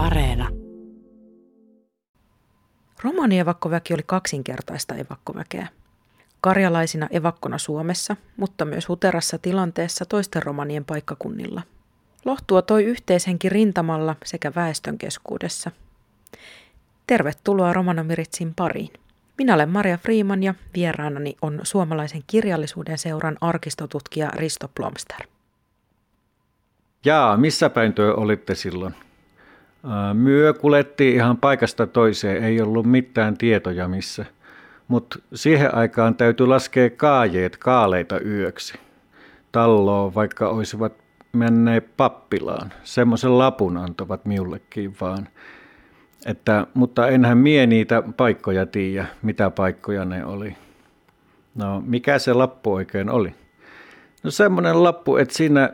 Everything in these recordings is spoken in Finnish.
Areena. Romanievakkoväki oli kaksinkertaista evakkoväkeä. Karjalaisina evakkona Suomessa, mutta myös huterassa tilanteessa toisten romanien paikkakunnilla. Lohtua toi yhteishenki rintamalla sekä väestön keskuudessa. Tervetuloa Romanomiritsin pariin. Minä olen Maria Freeman ja vieraanani on suomalaisen kirjallisuuden seuran arkistotutkija Risto Plomster. Jaa, missä päin työ olitte silloin? Myö kulettiin ihan paikasta toiseen, ei ollut mitään tietoja missä. Mutta siihen aikaan täytyy laskea kaajeet kaaleita yöksi. Talloon, vaikka olisivat menneet pappilaan. Semmoisen lapun antavat minullekin vaan. Että, mutta enhän mie niitä paikkoja tiedä, mitä paikkoja ne oli. No, mikä se lappu oikein oli? No semmoinen lappu, että siinä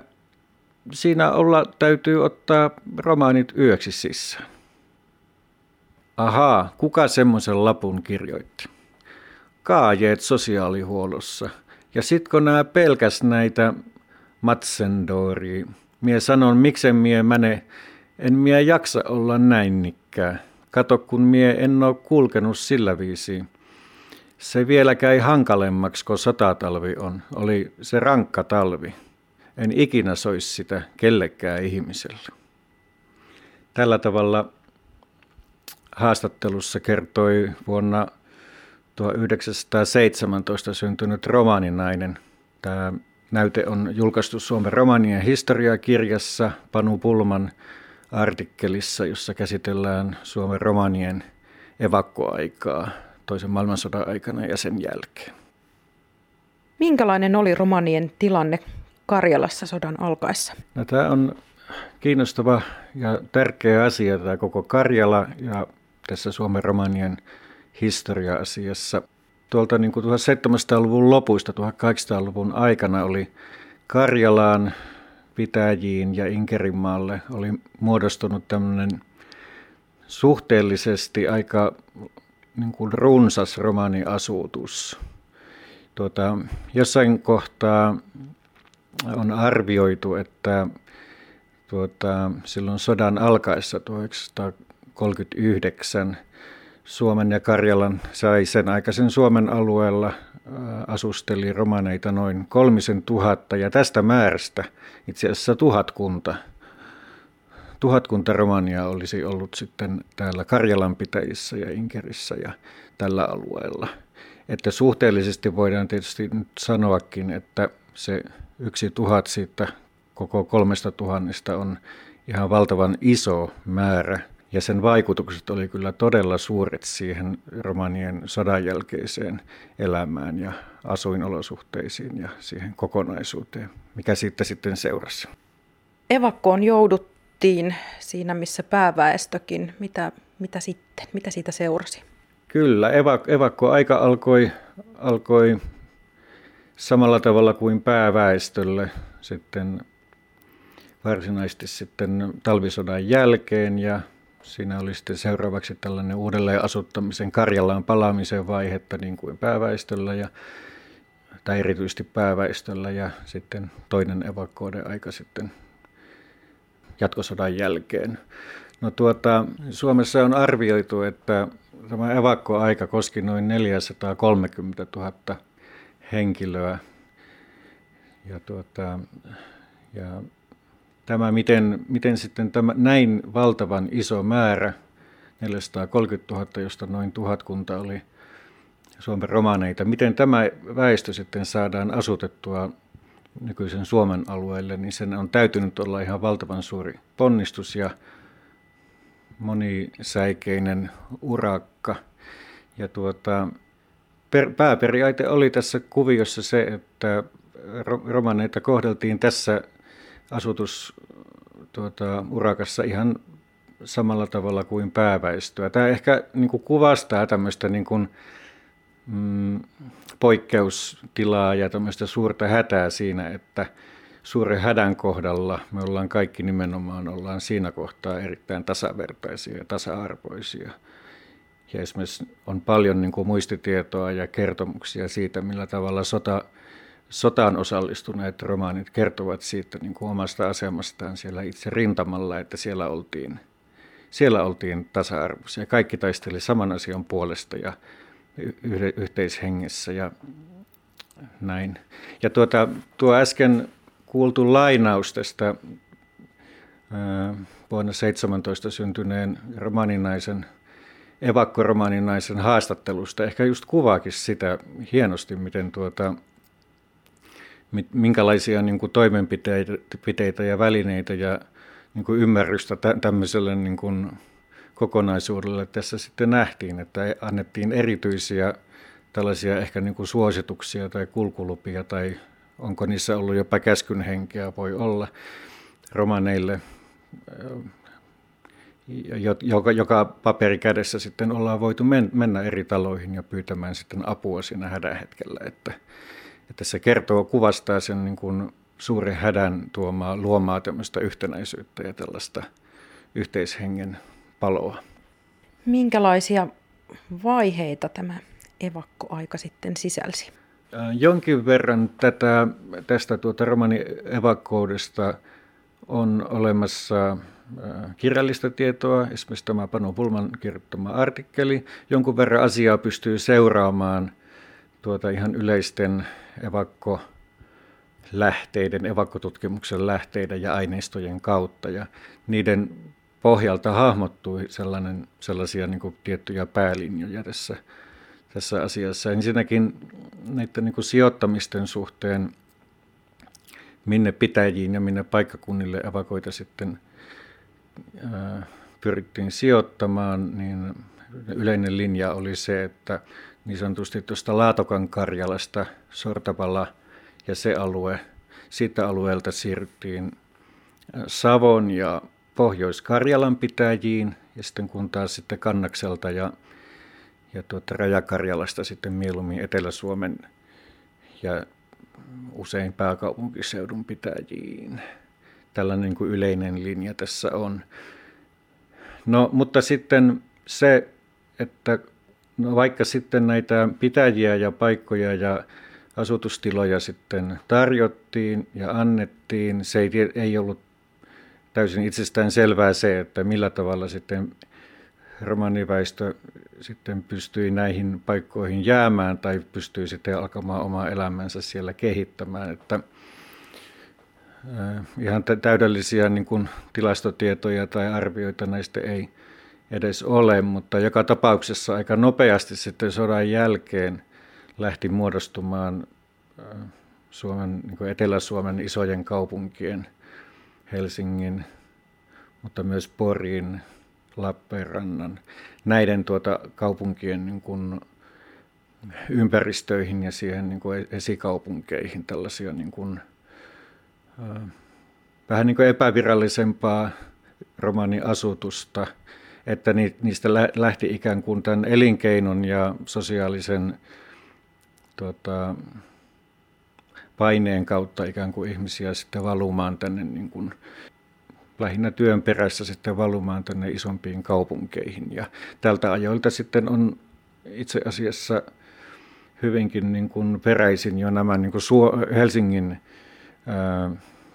siinä olla, täytyy ottaa romaanit yöksi sisään. Ahaa, kuka semmoisen lapun kirjoitti? Kaajeet sosiaalihuollossa. Ja sit kun nämä pelkäs näitä Matsendori, mie sanon, miksen mie mene, en mie jaksa olla näin nikkää. Kato, kun mie en oo kulkenut sillä viisiin. Se vielä käy hankalemmaksi, kun sotatalvi on. Oli se rankka talvi. En ikinä soisi sitä kellekään ihmiselle. Tällä tavalla haastattelussa kertoi vuonna 1917 syntynyt romaaninainen. Tämä näyte on julkaistu Suomen romanien historiakirjassa Panu Pulman artikkelissa, jossa käsitellään Suomen romanien evakkoaikaa toisen maailmansodan aikana ja sen jälkeen. Minkälainen oli romanien tilanne Karjalassa sodan alkaessa? No, tämä on kiinnostava ja tärkeä asia, tämä koko Karjala ja tässä Suomen romanien historia-asiassa. Tuolta niin kuin 1700-luvun lopuista 1800-luvun aikana oli Karjalaan, Pitäjiin ja Inkerinmaalle oli muodostunut tämmöinen suhteellisesti aika niin kuin runsas romaniasutus. Tuota, jossain kohtaa on arvioitu, että tuota, silloin sodan alkaessa 1939 Suomen ja Karjalan sai sen aikaisen Suomen alueella asusteli romaneita noin kolmisen tuhatta ja tästä määrästä itse asiassa tuhatkunta, tuhatkunta romania olisi ollut sitten täällä Karjalan pitäjissä ja Inkerissä ja tällä alueella. Että suhteellisesti voidaan tietysti nyt sanoakin, että se yksi tuhat siitä koko kolmesta tuhannesta on ihan valtavan iso määrä. Ja sen vaikutukset oli kyllä todella suuret siihen romanien sodan jälkeiseen elämään ja asuinolosuhteisiin ja siihen kokonaisuuteen, mikä siitä sitten seurasi. Evakkoon jouduttiin siinä, missä pääväestökin. Mitä, mitä sitten? Mitä siitä seurasi? Kyllä, evak- aika alkoi, alkoi samalla tavalla kuin pääväestölle sitten varsinaisesti sitten talvisodan jälkeen ja siinä oli sitten seuraavaksi tällainen uudelleen asuttamisen Karjalaan palaamisen vaihetta niin kuin pääväestöllä ja tai erityisesti pääväestöllä ja sitten toinen evakkoiden aika sitten jatkosodan jälkeen. No tuota, Suomessa on arvioitu, että tämä evakkoaika koski noin 430 000 henkilöä. Ja, tuota, ja tämä, miten, miten sitten tämä näin valtavan iso määrä, 430 000, josta noin tuhatkunta oli Suomen romaneita, miten tämä väestö sitten saadaan asutettua nykyisen Suomen alueelle, niin sen on täytynyt olla ihan valtavan suuri ponnistus ja monisäikeinen urakka. Ja tuota, per, pääperiaate oli tässä kuviossa se, että romaneita kohdeltiin tässä asutus tuota, urakassa ihan samalla tavalla kuin pääväestöä. Tämä ehkä niin kuin kuvastaa tämmöistä niin kuin, mm, poikkeustilaa ja tämmöistä suurta hätää siinä, että suuren hädän kohdalla me ollaan kaikki nimenomaan ollaan siinä kohtaa erittäin tasavertaisia ja tasa-arvoisia. Ja esimerkiksi on paljon niin kuin muistitietoa ja kertomuksia siitä, millä tavalla sota, sotaan osallistuneet romaanit kertovat siitä niin kuin omasta asemastaan siellä itse rintamalla, että siellä oltiin siellä oltiin tasa-arvoisia. Kaikki taisteli saman asian puolesta ja yhteishengessä ja näin. Ja tuota, tuo äsken kuultu lainaus tästä vuonna 17 syntyneen romaninaisen, evakkoromaniinaisen haastattelusta. Ehkä just kuvaakin sitä hienosti, miten tuota, minkälaisia niin kuin toimenpiteitä ja välineitä ja niin kuin ymmärrystä tämmöiselle niin kuin kokonaisuudelle tässä sitten nähtiin, että annettiin erityisiä tällaisia ehkä niin kuin suosituksia tai kulkulupia tai onko niissä ollut jopa käskyn henkeä, voi olla romaneille, joka, joka paperi kädessä sitten ollaan voitu mennä eri taloihin ja pyytämään sitten apua siinä hädän hetkellä, että, että se kertoo, kuvastaa sen niin kuin suuren hädän tuomaa, luomaa tämmöistä yhtenäisyyttä ja tällaista yhteishengen paloa. Minkälaisia vaiheita tämä evakkoaika sitten sisälsi? Jonkin verran tätä, tästä tuota romani evakkoudesta on olemassa kirjallista tietoa, esimerkiksi tämä Panu Pulman kirjoittama artikkeli. Jonkun verran asiaa pystyy seuraamaan tuota ihan yleisten evakko lähteiden, evakkotutkimuksen lähteiden ja aineistojen kautta. Ja niiden pohjalta hahmottui sellainen, sellaisia niin kuin tiettyjä päälinjoja tässä, tässä asiassa. Ensinnäkin näiden niin kuin sijoittamisten suhteen, minne pitäjiin ja minne paikkakunnille evakoita sitten pyrittiin sijoittamaan, niin yleinen linja oli se, että niin sanotusti tuosta Laatokan Karjalasta, Sortapalla ja se alue, siitä alueelta siirryttiin Savon ja Pohjois-Karjalan pitäjiin ja sitten kun taas sitten Kannakselta ja, ja tuota Rajakarjalasta sitten mieluummin Etelä-Suomen ja usein pääkaupunkiseudun pitäjiin. Tällainen niin kuin yleinen linja tässä on. No, mutta sitten se, että no vaikka sitten näitä pitäjiä ja paikkoja ja asutustiloja sitten tarjottiin ja annettiin, se ei, ei ollut täysin itsestään selvää se, että millä tavalla sitten romaniväestö sitten pystyi näihin paikkoihin jäämään tai pystyi sitten alkamaan omaa elämänsä siellä kehittämään. Että ihan täydellisiä niin kuin tilastotietoja tai arvioita näistä ei edes ole, mutta joka tapauksessa aika nopeasti sitten sodan jälkeen lähti muodostumaan Suomen, niin Etelä-Suomen isojen kaupunkien Helsingin, mutta myös Porin, Lappeenrannan, näiden tuota kaupunkien niin kuin ympäristöihin ja siihen niin kuin esikaupunkeihin tällaisia niin kuin, vähän niin kuin epävirallisempaa romaniasutusta, että niistä lähti ikään kuin tämän elinkeinon ja sosiaalisen tuota, paineen kautta ikään kuin ihmisiä sitten valumaan tänne niin kuin, lähinnä työn perässä sitten valumaan tänne isompiin kaupunkeihin. Ja tältä ajoilta sitten on itse asiassa hyvinkin niin kuin peräisin jo nämä niin kuin Helsingin,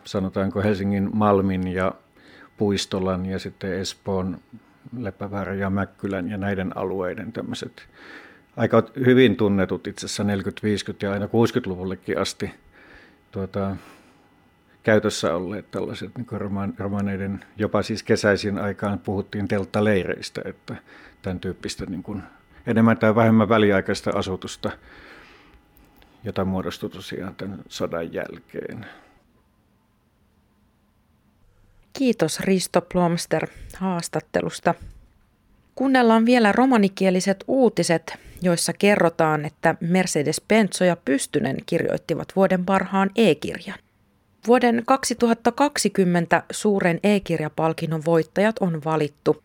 sanotaanko Helsingin Malmin ja Puistolan ja sitten Espoon Leppäväärä ja Mäkkylän ja näiden alueiden tämmöiset aika hyvin tunnetut itse asiassa 40-, 50- ja aina 60-luvullekin asti tuota, käytössä olleet tällaiset niin romaneiden, jopa siis kesäisin aikaan puhuttiin telttaleireistä, että tämän tyyppistä niin kuin, enemmän tai vähemmän väliaikaista asutusta, jota muodostui tosiaan tämän sodan jälkeen. Kiitos Risto Plomster haastattelusta. Kuunnellaan vielä romanikieliset uutiset, joissa kerrotaan, että Mercedes Benzo ja Pystynen kirjoittivat vuoden parhaan e-kirjan. Vuoden 2020 suuren e-kirjapalkinnon voittajat on valittu.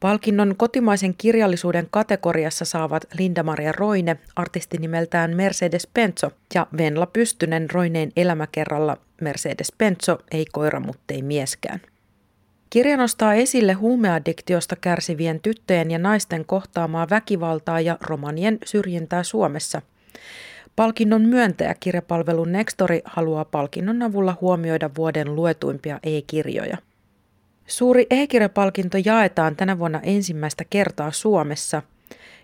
Palkinnon kotimaisen kirjallisuuden kategoriassa saavat Linda-Maria Roine artisti nimeltään Mercedes Benzo ja Venla Pystynen Roineen elämäkerralla Mercedes Benzo, ei koira, muttei mieskään. Kirja nostaa esille huumeaddiktiosta kärsivien tyttöjen ja naisten kohtaamaa väkivaltaa ja romanien syrjintää Suomessa. Palkinnon myöntäjä kirjapalvelu Nextori haluaa palkinnon avulla huomioida vuoden luetuimpia e-kirjoja. Suuri e-kirjapalkinto jaetaan tänä vuonna ensimmäistä kertaa Suomessa.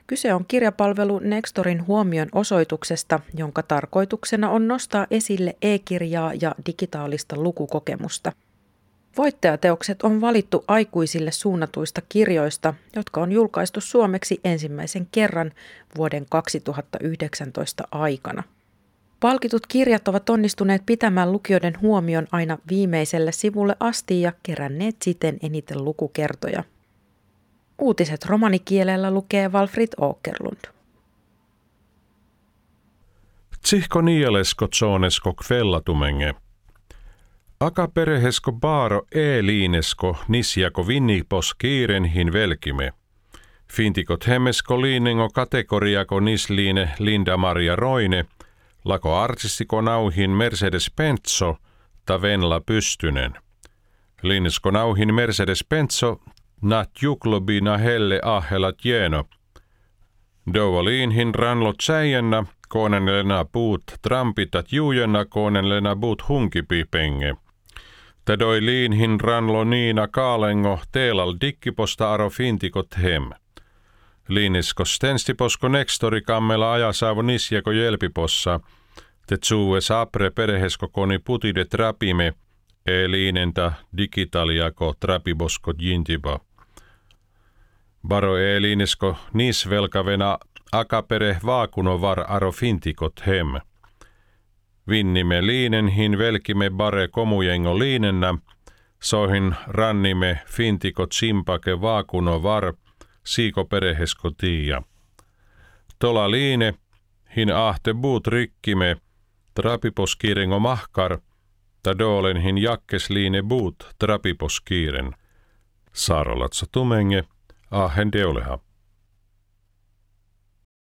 Kyse on kirjapalvelu Nextorin huomion osoituksesta, jonka tarkoituksena on nostaa esille e-kirjaa ja digitaalista lukukokemusta. Voittajateokset on valittu aikuisille suunnatuista kirjoista, jotka on julkaistu suomeksi ensimmäisen kerran vuoden 2019 aikana. Palkitut kirjat ovat onnistuneet pitämään lukijoiden huomion aina viimeiselle sivulle asti ja keränneet siten eniten lukukertoja. Uutiset romanikielellä lukee Walfrid Åkerlund. Tsihko nielesko tsonesko kvellatumenge. Aka perehesko baaro e-liinesko nisjako vinnipos kiirenhin velkime. Fintikot hemmesko liinengo kategoriako nisliine Linda Maria Roine – lako artistiko nauhin Mercedes Penzo ta Venla Pystynen. Linnesko nauhin Mercedes Penzo na juklobi na helle ahela tieno. Dovaliinhin ranlot säijänä koonenlena puut trampitat juujena koonenlena puut hunkipipenge. Tadoi liinhin ranlo niina kaalengo teelal dikkiposta aro fintikot hem. Liinisko stenstiposko nextori kammela ajasaavo nisjako jelpipossa, te tsuue sapre perehesko koni putide trapime, e liinenta digitaliako trapibosko jintiba. Baro e liinesko nisvelkavena akapere vaakuno var aro fintikot hem. Vinnime liinenhin velkime bare komujengo liinennä, sohin rannime fintikot simpake vaakuno var – siiko perehesko tiia. Tola liine, hin ahte buut rikkime, trapiposkiirengo mahkar, ta doolen hin jakkes liine buut trapiposkiiren. Saarolatsa tumenge, ahen deuleha.